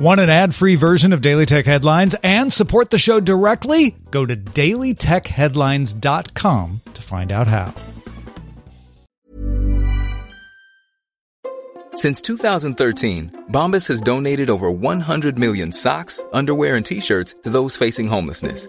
Want an ad free version of Daily Tech Headlines and support the show directly? Go to dailytechheadlines.com to find out how. Since 2013, Bombas has donated over 100 million socks, underwear, and t shirts to those facing homelessness.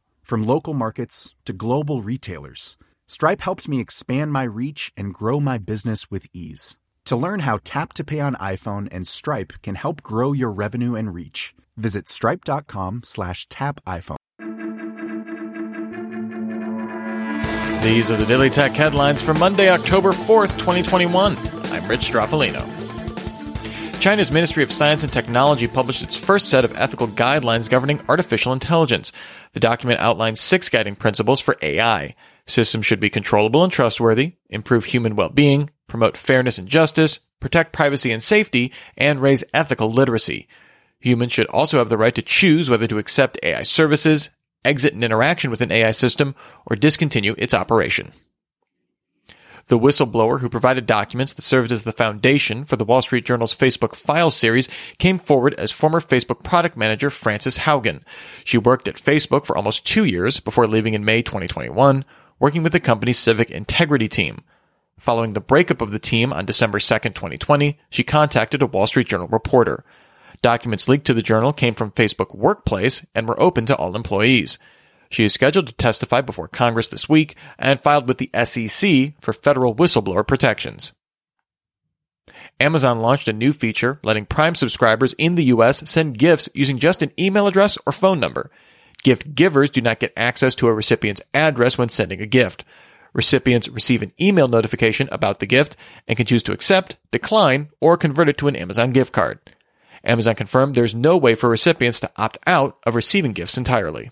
From local markets to global retailers, Stripe helped me expand my reach and grow my business with ease. To learn how Tap to Pay on iPhone and Stripe can help grow your revenue and reach, visit stripe.com slash tap iPhone. These are the Daily Tech headlines for Monday, October 4th, 2021. I'm Rich Stroffolino. China's Ministry of Science and Technology published its first set of ethical guidelines governing artificial intelligence. The document outlines six guiding principles for AI. Systems should be controllable and trustworthy, improve human well-being, promote fairness and justice, protect privacy and safety, and raise ethical literacy. Humans should also have the right to choose whether to accept AI services, exit an interaction with an AI system, or discontinue its operation. The whistleblower who provided documents that served as the foundation for the Wall Street Journal's Facebook Files series came forward as former Facebook product manager Frances Haugen. She worked at Facebook for almost two years before leaving in May 2021, working with the company's civic integrity team. Following the breakup of the team on December 2, 2020, she contacted a Wall Street Journal reporter. Documents leaked to the journal came from Facebook Workplace and were open to all employees. She is scheduled to testify before Congress this week and filed with the SEC for federal whistleblower protections. Amazon launched a new feature letting Prime subscribers in the US send gifts using just an email address or phone number. Gift givers do not get access to a recipient's address when sending a gift. Recipients receive an email notification about the gift and can choose to accept, decline, or convert it to an Amazon gift card. Amazon confirmed there's no way for recipients to opt out of receiving gifts entirely.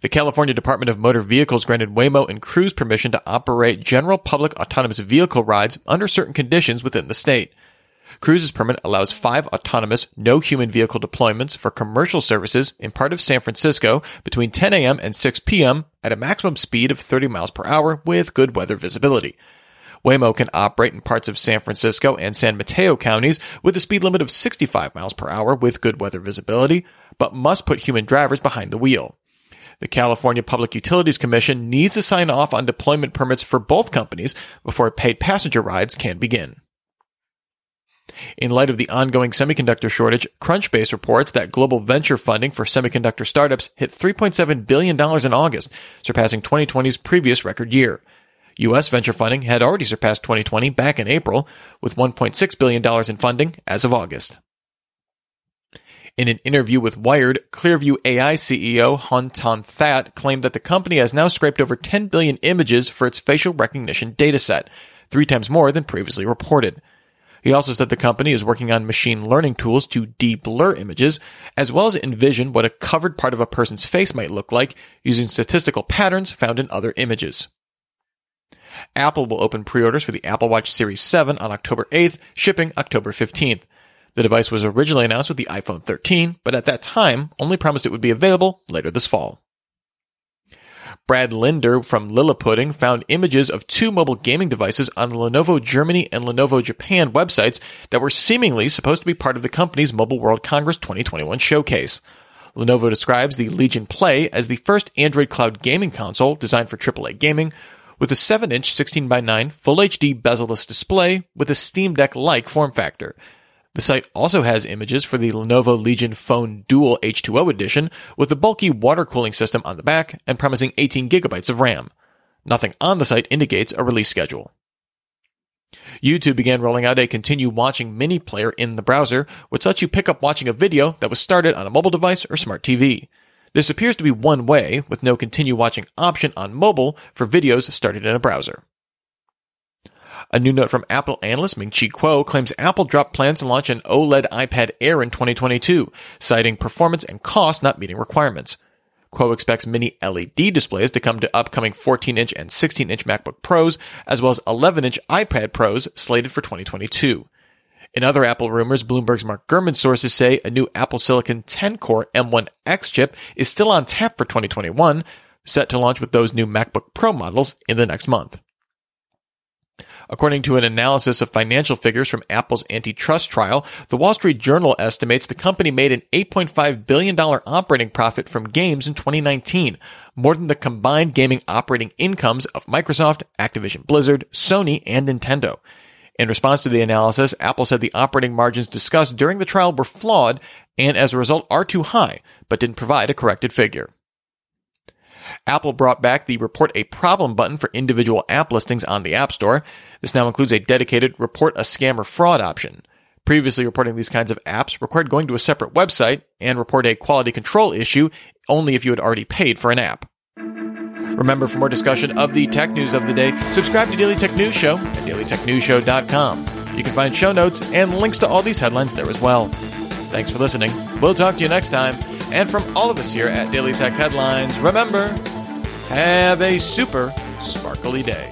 The California Department of Motor Vehicles granted Waymo and Cruise permission to operate general public autonomous vehicle rides under certain conditions within the state. Cruise's permit allows five autonomous, no human vehicle deployments for commercial services in part of San Francisco between 10 a.m. and 6 p.m. at a maximum speed of 30 miles per hour with good weather visibility. Waymo can operate in parts of San Francisco and San Mateo counties with a speed limit of 65 miles per hour with good weather visibility, but must put human drivers behind the wheel. The California Public Utilities Commission needs to sign off on deployment permits for both companies before paid passenger rides can begin. In light of the ongoing semiconductor shortage, Crunchbase reports that global venture funding for semiconductor startups hit $3.7 billion in August, surpassing 2020's previous record year. U.S. venture funding had already surpassed 2020 back in April, with $1.6 billion in funding as of August. In an interview with Wired, Clearview AI CEO Hoan Ton That claimed that the company has now scraped over 10 billion images for its facial recognition dataset, three times more than previously reported. He also said the company is working on machine learning tools to de-blur images, as well as envision what a covered part of a person's face might look like using statistical patterns found in other images. Apple will open pre-orders for the Apple Watch Series 7 on October 8th, shipping October 15th. The device was originally announced with the iPhone 13, but at that time only promised it would be available later this fall. Brad Linder from Liliputing found images of two mobile gaming devices on the Lenovo Germany and Lenovo Japan websites that were seemingly supposed to be part of the company's Mobile World Congress 2021 showcase. Lenovo describes the Legion Play as the first Android cloud gaming console designed for AAA gaming, with a 7-inch 16 by 9 Full HD bezel-less display with a Steam Deck-like form factor. The site also has images for the Lenovo Legion Phone Dual H2O edition with a bulky water cooling system on the back and promising 18 gigabytes of RAM. Nothing on the site indicates a release schedule. YouTube began rolling out a continue watching mini player in the browser, which lets you pick up watching a video that was started on a mobile device or smart TV. This appears to be one way, with no continue watching option on mobile for videos started in a browser. A new note from Apple analyst Ming Chi Kuo claims Apple dropped plans to launch an OLED iPad Air in 2022, citing performance and cost not meeting requirements. Kuo expects mini LED displays to come to upcoming 14 inch and 16 inch MacBook Pros, as well as 11 inch iPad Pros slated for 2022. In other Apple rumors, Bloomberg's Mark Gurman sources say a new Apple Silicon 10 core M1X chip is still on tap for 2021, set to launch with those new MacBook Pro models in the next month. According to an analysis of financial figures from Apple's antitrust trial, the Wall Street Journal estimates the company made an $8.5 billion operating profit from games in 2019, more than the combined gaming operating incomes of Microsoft, Activision Blizzard, Sony, and Nintendo. In response to the analysis, Apple said the operating margins discussed during the trial were flawed and as a result are too high, but didn't provide a corrected figure. Apple brought back the report a problem button for individual app listings on the App Store. This now includes a dedicated report a scam or fraud option. Previously, reporting these kinds of apps required going to a separate website and report a quality control issue only if you had already paid for an app. Remember, for more discussion of the tech news of the day, subscribe to Daily Tech News Show at dailytechnewsshow.com. You can find show notes and links to all these headlines there as well. Thanks for listening. We'll talk to you next time. And from all of us here at Daily Tech Headlines, remember, have a super sparkly day.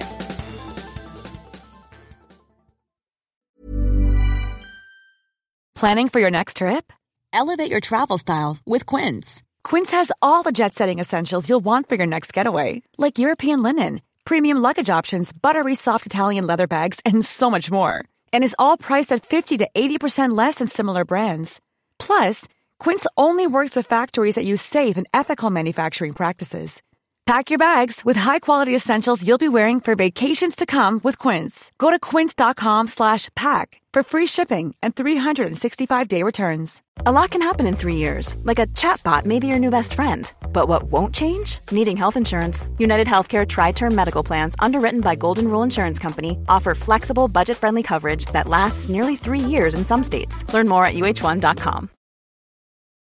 Planning for your next trip? Elevate your travel style with Quince. Quince has all the jet setting essentials you'll want for your next getaway, like European linen, premium luggage options, buttery soft Italian leather bags, and so much more. And is all priced at 50 to 80% less than similar brands. Plus, Quince only works with factories that use safe and ethical manufacturing practices. Pack your bags with high-quality essentials you'll be wearing for vacations to come with Quince. Go to quince.com slash pack for free shipping and 365-day returns. A lot can happen in three years, like a chatbot may be your new best friend. But what won't change? Needing health insurance. United Healthcare Tri-Term Medical Plans, underwritten by Golden Rule Insurance Company, offer flexible, budget-friendly coverage that lasts nearly three years in some states. Learn more at uh1.com.